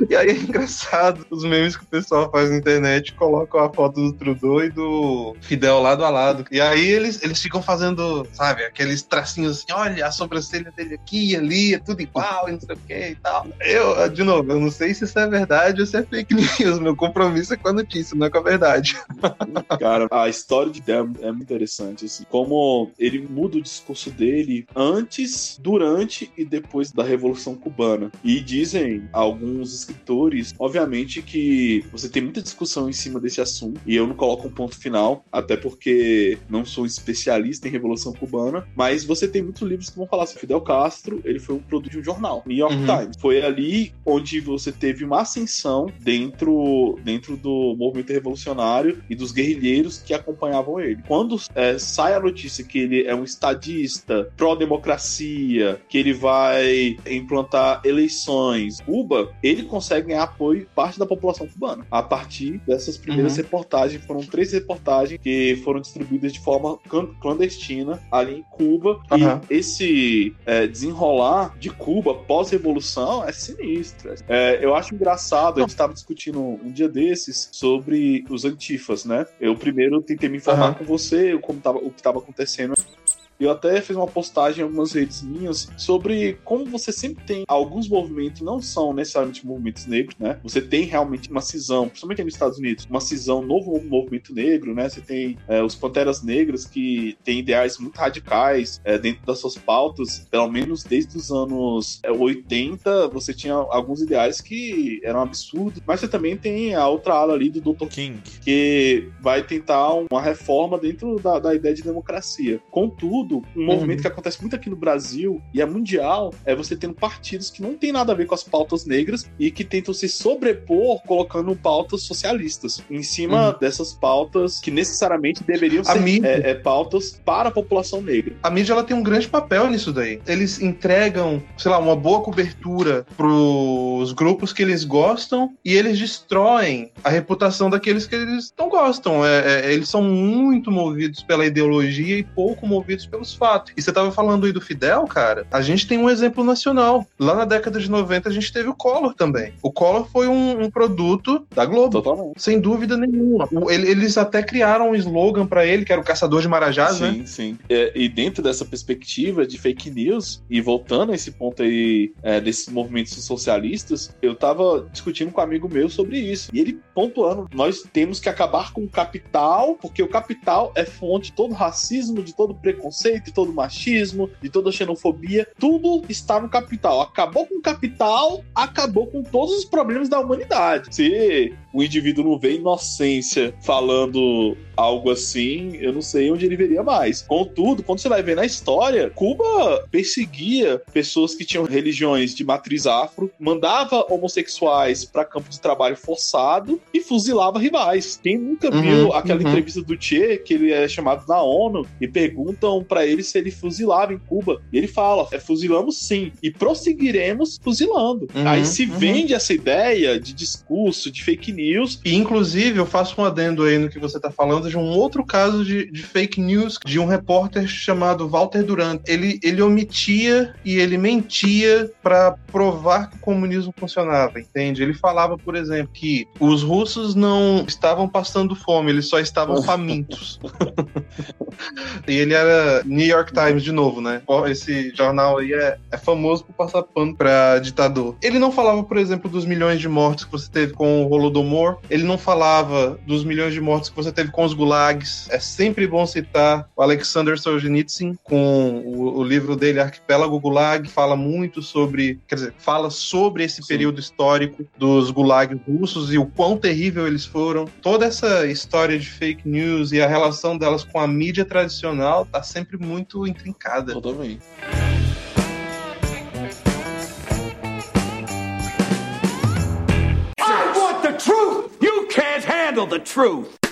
E aí é engraçado os memes que o pessoal faz na internet colocam a foto do Trudeau e do Fidel lado a lado. E aí eles, eles ficam fazendo, sabe, aqueles tracinhos assim: olha, a sobrancelha dele aqui e ali, é tudo igual e não sei o que e tal. Eu, de novo, eu não sei se isso é verdade ou se é fake news. Meu compromisso é com a notícia, não é com a verdade. Cara, a história de Del é muito interessante, assim. Como ele muda o discurso dele antes, durante e depois da Revolução Cubana. E dizem alguns escritores, obviamente, que você tem muita discussão em cima desse assunto. E eu não coloco um ponto final, até porque não sou especialista em Revolução Cubana. Mas você tem muitos livros que vão falar assim: Fidel Castro, ele foi um produto de um jornal, New York Uhum. Times. Foi ali onde você teve uma ascensão dentro, dentro do movimento revolucionário e dos guerrilheiros que acompanhavam ele. Quando é, sai a notícia que ele é um estadista, pró-democracia, que ele vai implantar eleições, Cuba, ele consegue ganhar apoio parte da população cubana. A partir dessas primeiras Uhum. reportagens, foram três reportagens que foram distribuídas de forma clan- clandestina ali em Cuba. Aham. E esse é, desenrolar de Cuba pós-revolução é sinistro. É, eu acho engraçado, a gente estava discutindo um dia desses sobre os antifas, né? Eu primeiro tentei me informar Aham. com você como tava, o que estava acontecendo Eu até fiz uma postagem em algumas redes minhas sobre como você sempre tem alguns movimentos, não são necessariamente movimentos negros, né? Você tem realmente uma cisão, principalmente nos Estados Unidos, uma cisão novo movimento negro, né? Você tem é, os Panteras Negras que têm ideais muito radicais é, dentro das suas pautas, pelo menos desde os anos 80, é, você tinha alguns ideais que eram absurdos, mas você também tem a outra ala ali do Dr. King, que vai tentar uma reforma dentro da, da ideia de democracia. Contudo, um movimento uhum. que acontece muito aqui no Brasil e é mundial é você tendo partidos que não tem nada a ver com as pautas negras e que tentam se sobrepor colocando pautas socialistas em cima uhum. dessas pautas que necessariamente deveriam ser é, é, pautas para a população negra. A mídia ela tem um grande papel nisso daí. Eles entregam, sei lá, uma boa cobertura pros grupos que eles gostam e eles destroem a reputação daqueles que eles não gostam. É, é, eles são muito movidos pela ideologia e pouco movidos pelos fatos. E você tava falando aí do Fidel, cara, a gente tem um exemplo nacional. Lá na década de 90 a gente teve o Collor também. O Collor foi um, um produto da Globo. Totalmente. Sem dúvida nenhuma. Eles até criaram um slogan para ele, que era o Caçador de Marajás, sim, né? Sim, sim. É, e dentro dessa perspectiva de fake news, e voltando a esse ponto aí é, desses movimentos socialistas, eu tava discutindo com um amigo meu sobre isso. E ele pontuando, nós temos que acabar com o capital, porque o capital é fonte de todo racismo, de todo preconceito, de todo machismo, de toda xenofobia. Tudo está no capital. Acabou com o capital, acabou com todos os problemas da humanidade. Se o indivíduo não vê inocência falando algo assim, eu não sei onde ele veria mais. Contudo, quando você vai ver na história, Cuba perseguia pessoas que tinham religiões de matriz afro, mandava homossexuais para campo de trabalho forçado e fuzilava rivais. Quem nunca uhum, viu aquela uhum. entrevista do Che, que ele é chamado na ONU, e perguntam para ele se ele fuzilava em Cuba. E ele fala: é, fuzilamos sim, e prosseguiremos fuzilando. Uhum, Aí se uhum. vende essa ideia de discurso, de fake news. E inclusive, eu faço um adendo aí no que você tá falando de um outro caso de, de fake news de um repórter chamado Walter Durant. Ele, ele omitia e ele mentia para provar que o comunismo funcionava, entende? Ele falava, por exemplo, que os russos não estavam passando fome, eles só estavam famintos. e ele era New York Times de novo, né? Esse jornal aí é, é famoso por passar pano pra ditador. Ele não falava, por exemplo, dos milhões de mortes que você teve com o Holodomor, ele não falava dos milhões de mortes que você teve com os gulags. É sempre bom citar o Alexander Solzhenitsyn com o, o livro dele Arquipélago Gulag, fala muito sobre, quer dizer, fala sobre esse Sim. período histórico dos gulags russos e o quão terrível eles foram. Toda essa história de fake news e a relação delas com a mídia tradicional tá sempre muito intrincada. Totalmente. I want the truth! You can't handle the truth!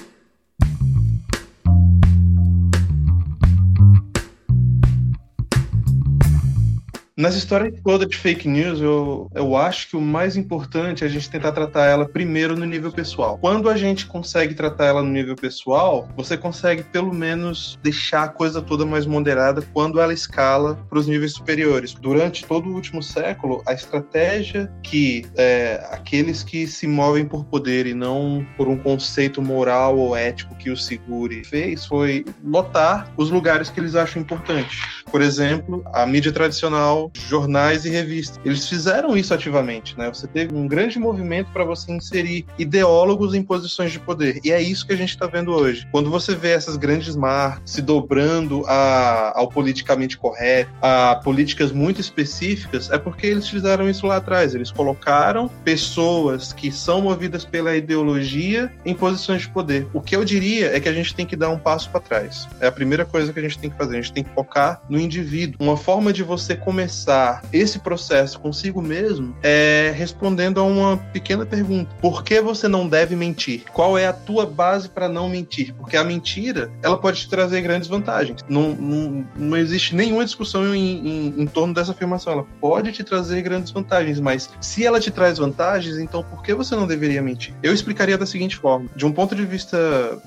Nas histórias toda de fake news, eu, eu acho que o mais importante é a gente tentar tratar ela primeiro no nível pessoal. Quando a gente consegue tratar ela no nível pessoal, você consegue pelo menos deixar a coisa toda mais moderada quando ela escala para os níveis superiores. Durante todo o último século, a estratégia que é, aqueles que se movem por poder e não por um conceito moral ou ético que o segure fez foi lotar os lugares que eles acham importantes. Por exemplo, a mídia tradicional jornais e revistas. Eles fizeram isso ativamente, né? Você teve um grande movimento para você inserir ideólogos em posições de poder. E é isso que a gente está vendo hoje. Quando você vê essas grandes marcas se dobrando a, ao politicamente correto, a políticas muito específicas, é porque eles fizeram isso lá atrás. Eles colocaram pessoas que são movidas pela ideologia em posições de poder. O que eu diria é que a gente tem que dar um passo para trás. É a primeira coisa que a gente tem que fazer. A gente tem que focar no indivíduo. Uma forma de você começar começar esse processo consigo mesmo é respondendo a uma pequena pergunta: por que você não deve mentir? Qual é a tua base para não mentir? Porque a mentira ela pode te trazer grandes vantagens. Não, não, não existe nenhuma discussão em, em, em torno dessa afirmação. Ela pode te trazer grandes vantagens, mas se ela te traz vantagens, então por que você não deveria mentir? Eu explicaria da seguinte forma: de um ponto de vista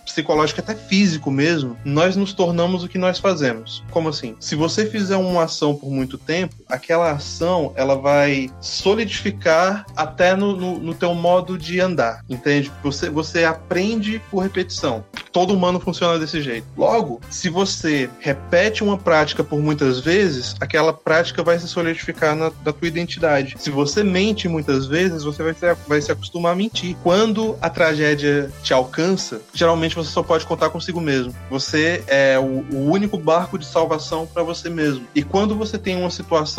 psicológico, até físico mesmo, nós nos tornamos o que nós fazemos. Como assim? Se você fizer uma ação por muito tempo, aquela ação ela vai solidificar até no, no, no teu modo de andar, entende? Você, você aprende por repetição. Todo humano funciona desse jeito. Logo, se você repete uma prática por muitas vezes, aquela prática vai se solidificar na, na tua identidade. Se você mente muitas vezes, você vai se, vai se acostumar a mentir. Quando a tragédia te alcança, geralmente você só pode contar consigo mesmo. Você é o, o único barco de salvação para você mesmo. E quando você tem uma situação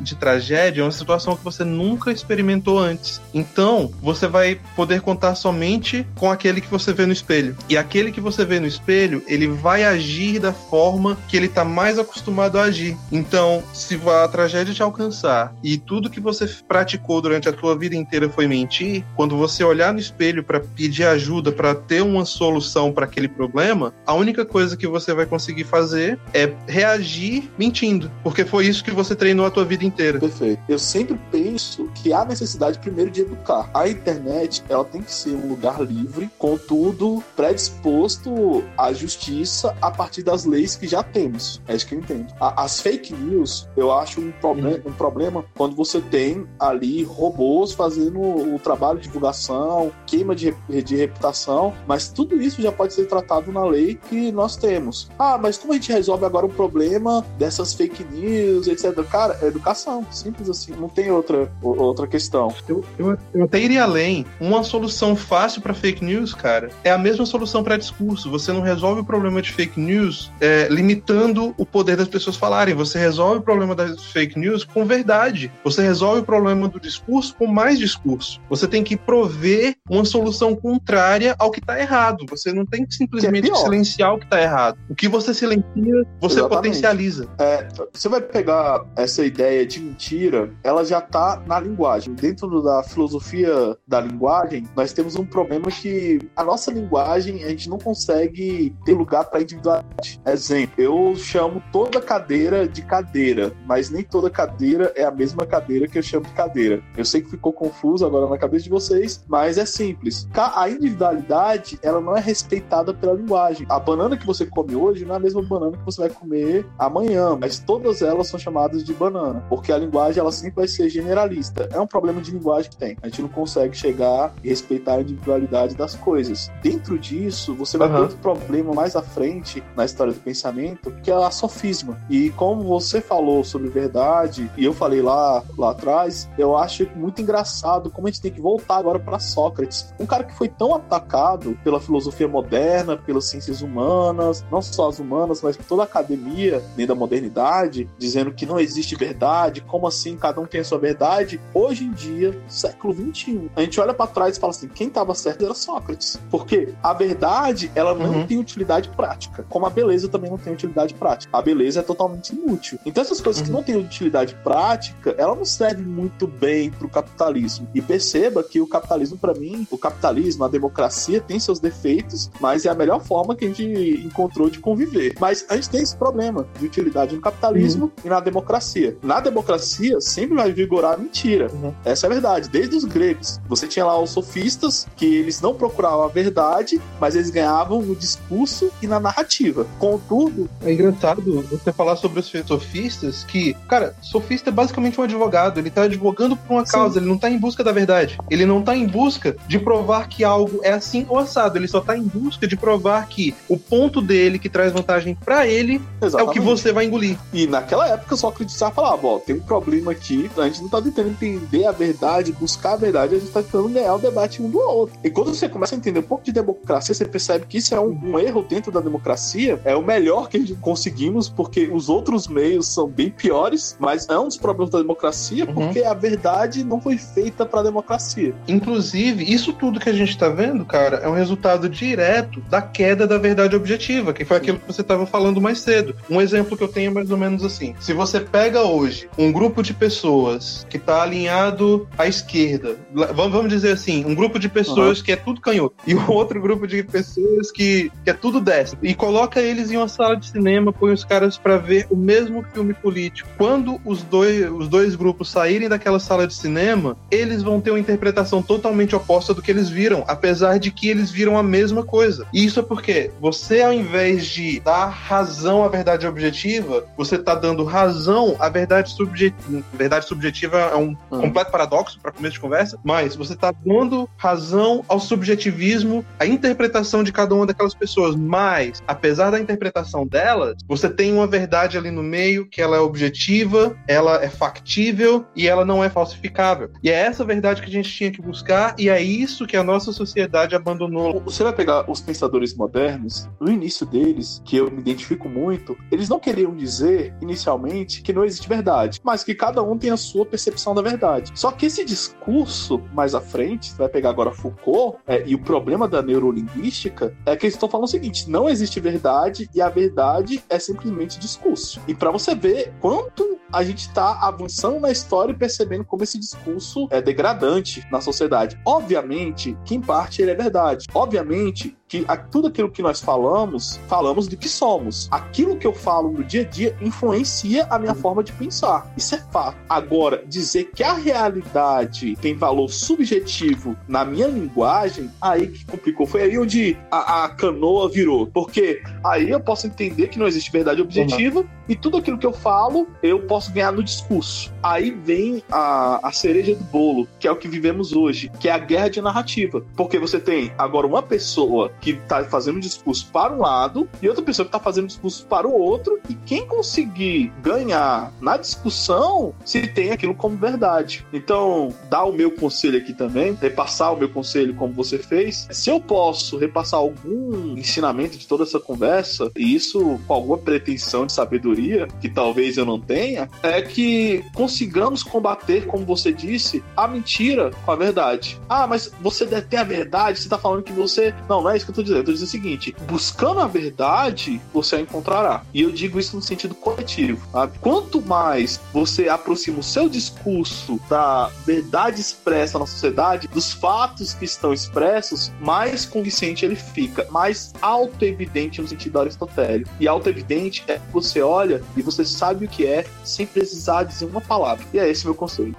de tragédia, é uma situação que você nunca experimentou antes. Então, você vai poder contar somente com aquele que você vê no espelho. E aquele que você vê no espelho, ele vai agir da forma que ele está mais acostumado a agir. Então, se a tragédia te alcançar e tudo que você praticou durante a tua vida inteira foi mentir, quando você olhar no espelho para pedir ajuda, para ter uma solução para aquele problema, a única coisa que você vai conseguir fazer é reagir mentindo, porque foi isso que você treinou a tua vida inteira. Perfeito. Eu sempre penso que há necessidade primeiro de educar. A internet, ela tem que ser um lugar livre, contudo predisposto à justiça a partir das leis que já temos. É isso que eu entendo. As fake news, eu acho um, problem um problema quando você tem ali robôs fazendo o trabalho de divulgação, queima de, de reputação, mas tudo isso já pode ser tratado na lei que nós temos. Ah, mas como a gente resolve agora o problema dessas fake news, etc? Cara, é educação, simples assim, não tem outra, outra questão. Eu, eu, eu até iria além. Uma solução fácil para fake news, cara, é a mesma solução para discurso. Você não resolve o problema de fake news é, limitando o poder das pessoas falarem. Você resolve o problema das fake news com verdade. Você resolve o problema do discurso com mais discurso. Você tem que prover uma solução contrária ao que está errado. Você não tem que simplesmente que é silenciar o que está errado. O que você silencia, você Exatamente. potencializa. É, você vai pegar essa ideia de mentira, ela já está na linguagem. Dentro da filosofia da linguagem, nós temos um problema que a nossa linguagem a gente não consegue ter lugar para individualidade. Exemplo, eu chamo toda cadeira de cadeira, mas nem toda cadeira é a mesma cadeira que eu chamo de cadeira. Eu sei que ficou confuso agora na cabeça de vocês, mas é simples. A individualidade, ela não é respeitada pela linguagem. A banana que você come hoje não é a mesma banana que você vai comer amanhã, mas todas elas são chamadas de banana, porque a linguagem ela sempre vai ser generalista. É um problema de linguagem que tem. A gente não consegue chegar e respeitar a individualidade das coisas. Dentro disso, você vai uhum. ter outro problema mais à frente na história do pensamento, que é a sofisma. E como você falou sobre verdade, e eu falei lá, lá atrás, eu acho muito engraçado como a gente tem que voltar agora para Sócrates. Um cara que foi tão atacado pela filosofia moderna, pelas ciências humanas, não só as humanas, mas por toda a academia nem da modernidade, dizendo que não existe verdade, como assim cada um tem a sua verdade. Hoje em dia, século 21, a gente olha para trás e fala assim, quem estava certo era Sócrates. Porque a verdade, ela não uhum. tem utilidade prática, como a beleza também não tem utilidade prática. A beleza é totalmente inútil. Então essas coisas uhum. que não têm utilidade prática, ela não serve muito bem para o capitalismo. E perceba que o capitalismo, para mim, o capitalismo, a democracia tem seus defeitos, mas é a melhor forma que a gente encontrou de conviver. Mas a gente tem esse problema de utilidade no capitalismo uhum. e na democracia. Na democracia sempre vai vigorar a mentira. Uhum. Essa é a verdade. Desde os gregos, você tinha lá os sofistas que eles não procuravam a verdade, mas eles ganhavam no discurso e na narrativa. Contudo, é engraçado você falar sobre os sofistas que, cara, sofista é basicamente um advogado. Ele tá advogando por uma Sim. causa, ele não tá em busca da verdade. Ele não tá em busca de provar que algo é assim ou assado. Ele só tá em busca de provar que o ponto dele que traz vantagem para ele Exatamente. é o que você vai engolir. E naquela época só acreditava falar, ó, tem um problema aqui, a gente não tá tentando entender a verdade, buscar a verdade, a gente tá tentando ganhar o debate um do outro. E quando você começa a entender um pouco de democracia, você percebe que isso é um, um erro dentro da democracia, é o melhor que a gente conseguimos, porque os outros meios são bem piores, mas é um dos problemas da democracia, uhum. porque a verdade não foi feita para a democracia. Inclusive, isso tudo que a gente tá vendo, cara, é um resultado direto da queda da verdade objetiva, que foi aquilo que você estava falando mais cedo. Um exemplo que eu tenho é mais ou menos assim. Se você pega hoje um grupo de pessoas que está alinhado à esquerda, vamos dizer assim, um grupo de pessoas uhum. que é tudo canhoto, e um outro grupo de pessoas que, que é tudo destro, e coloca eles em uma sala de cinema, põe os caras para ver o mesmo filme político. Quando os dois, os dois grupos saírem daquela sala de cinema, eles vão ter uma interpretação totalmente oposta do que eles viram, apesar de que eles viram a mesma coisa. E isso é porque você, ao invés de dar razão à verdade objetiva, você tá dando razão a verdade, subje... verdade subjetiva é um Hum. completo paradoxo para começo de conversa, mas você está dando razão ao subjetivismo, à interpretação de cada uma daquelas pessoas. Mas, apesar da interpretação delas, você tem uma verdade ali no meio que ela é objetiva, ela é factível e ela não é falsificável. E é essa verdade que a gente tinha que buscar e é isso que a nossa sociedade abandonou. Você vai pegar os pensadores modernos, no início deles, que eu me identifico muito, eles não queriam dizer, inicialmente, que não existe verdade, mas que cada um tem a sua percepção da verdade. Só que esse discurso, mais à frente, você vai pegar agora Foucault, é, e o problema da neurolinguística é que eles estão falando o seguinte: não existe verdade e a verdade é simplesmente discurso. E para você ver quanto a gente está avançando na história e percebendo como esse discurso é degradante na sociedade. Obviamente que em parte ele é verdade. Obviamente que a- tudo aquilo que nós falamos, falamos do que somos. Aquilo que eu falo no dia a dia influencia a minha forma de pensar. Isso é fato. Agora, dizer que a realidade tem valor subjetivo na minha linguagem, aí que complicou. Foi aí onde a, a canoa virou. Porque aí eu posso entender que não existe verdade objetiva e tudo aquilo que eu falo, eu posso ganhar no discurso. Aí vem a, a cereja do bolo, que é o que vivemos hoje, que é a guerra de narrativa. Porque você tem agora uma pessoa que tá fazendo um discurso para um lado e outra pessoa que tá fazendo um discurso para o outro, e quem conseguir ganhar na discussão se tem aquilo como verdade. Então, dar o meu conselho aqui também, repassar o meu conselho como você fez. Se eu posso repassar algum ensinamento de toda essa conversa, e isso com alguma pretensão de sabedoria, que talvez eu não tenha, é que consigamos combater, como você disse, a mentira com a verdade. Ah, mas você detém a verdade, você tá falando que você. Não, não é isso que eu tô dizendo. Eu tô dizendo o seguinte: buscando a verdade, você a encontrará. E eu digo isso no sentido coletivo. Sabe? Quanto mais você aproxima o seu discurso da verdade expressa na sociedade, dos fatos que estão expressos, mais convincente ele fica, mais auto-evidente no sentido aristotélico. E auto-evidente é que você olha e você sabe o que é sem precisar dizer uma palavra. E é esse meu conselho.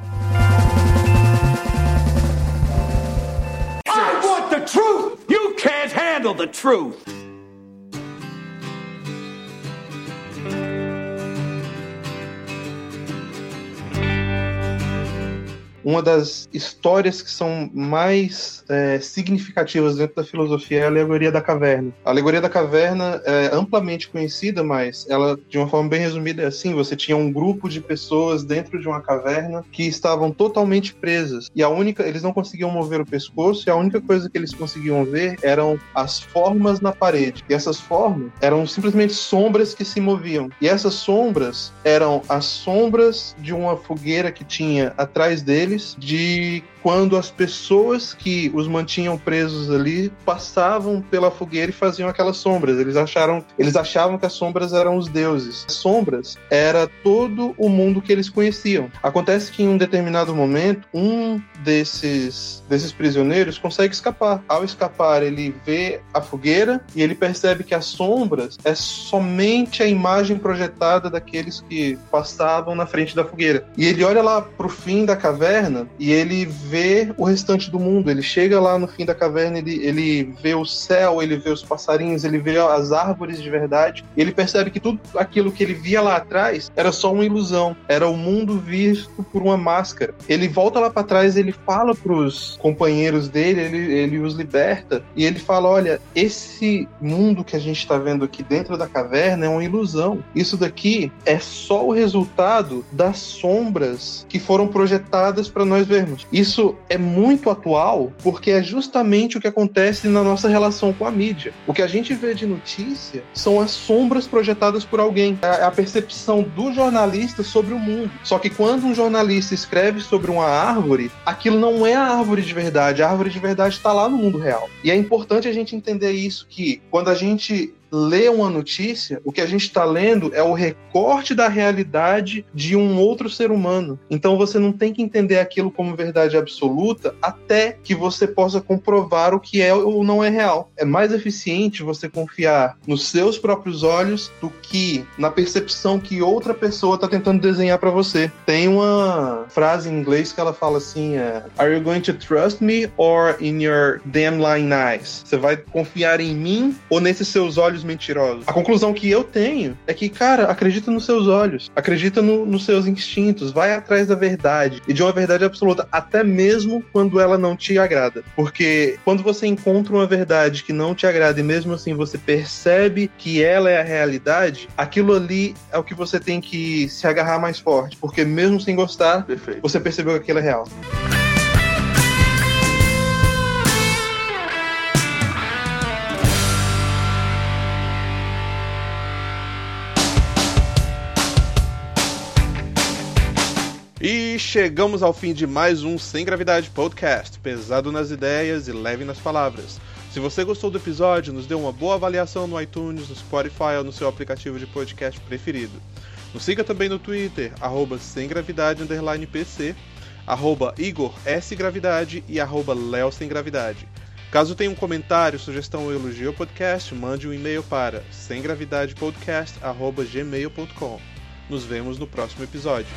I want the truth! You can't handle the truth! Uma das histórias que são mais é, significativas dentro da filosofia é a alegoria da caverna. A alegoria da caverna é amplamente conhecida, mas ela, de uma forma bem resumida, é assim: você tinha um grupo de pessoas dentro de uma caverna que estavam totalmente presas e a única, eles não conseguiam mover o pescoço e a única coisa que eles conseguiam ver eram as formas na parede. E essas formas eram simplesmente sombras que se moviam. E essas sombras eram as sombras de uma fogueira que tinha atrás deles de quando as pessoas que os mantinham presos ali passavam pela fogueira e faziam aquelas sombras. Eles acharam, eles achavam que as sombras eram os deuses. As sombras era todo o mundo que eles conheciam. Acontece que em um determinado momento, um desses desses prisioneiros consegue escapar. Ao escapar, ele vê a fogueira e ele percebe que as sombras é somente a imagem projetada daqueles que passavam na frente da fogueira. E ele olha lá pro fim da caverna e ele vê o restante do mundo. Ele chega lá no fim da caverna, ele, ele vê o céu, ele vê os passarinhos, ele vê as árvores de verdade. Ele percebe que tudo aquilo que ele via lá atrás era só uma ilusão. Era o mundo visto por uma máscara. Ele volta lá para trás, ele fala pros companheiros dele, ele, ele os liberta e ele fala: Olha, esse mundo que a gente está vendo aqui dentro da caverna é uma ilusão. Isso daqui é só o resultado das sombras que foram projetadas para nós vermos. É muito atual porque é justamente o que acontece na nossa relação com a mídia. O que a gente vê de notícia são as sombras projetadas por alguém. É a percepção do jornalista sobre o mundo. Só que quando um jornalista escreve sobre uma árvore, aquilo não é a árvore de verdade. A árvore de verdade está lá no mundo real. E é importante a gente entender isso que quando a gente lê uma notícia, o que a gente está lendo é o recorte da realidade de um outro ser humano. Então você não tem que entender aquilo como verdade absoluta até que você possa comprovar o que é ou não é real. É mais eficiente você confiar nos seus próprios olhos do que na percepção que outra pessoa está tentando desenhar para você. Tem uma frase em inglês que ela fala assim: é, Are you going to trust me or in your damn lying eyes? Você vai confiar em mim ou nesses seus olhos mentirosos. A conclusão que eu tenho é que, cara, acredita nos seus olhos, acredita no, nos seus instintos, vai atrás da verdade e de uma verdade absoluta, até mesmo quando ela não te agrada. Porque quando você encontra uma verdade que não te agrada e mesmo assim você percebe que ela é a realidade, aquilo ali é o que você tem que se agarrar mais forte. Porque mesmo sem gostar, Perfeito. você percebeu que aquilo é real. E chegamos ao fim de mais um Sem Gravidade Podcast, pesado nas ideias e leve nas palavras. Se você gostou do episódio, nos dê uma boa avaliação no iTunes, no Spotify ou no seu aplicativo de podcast preferido. Nos siga também no Twitter, arroba sem gravidade underline PC, arroba e arroba. Caso tenha um comentário, sugestão ou elogio ao podcast, mande um e-mail para semgravidadepodcast.gmail.com. Nos vemos no próximo episódio.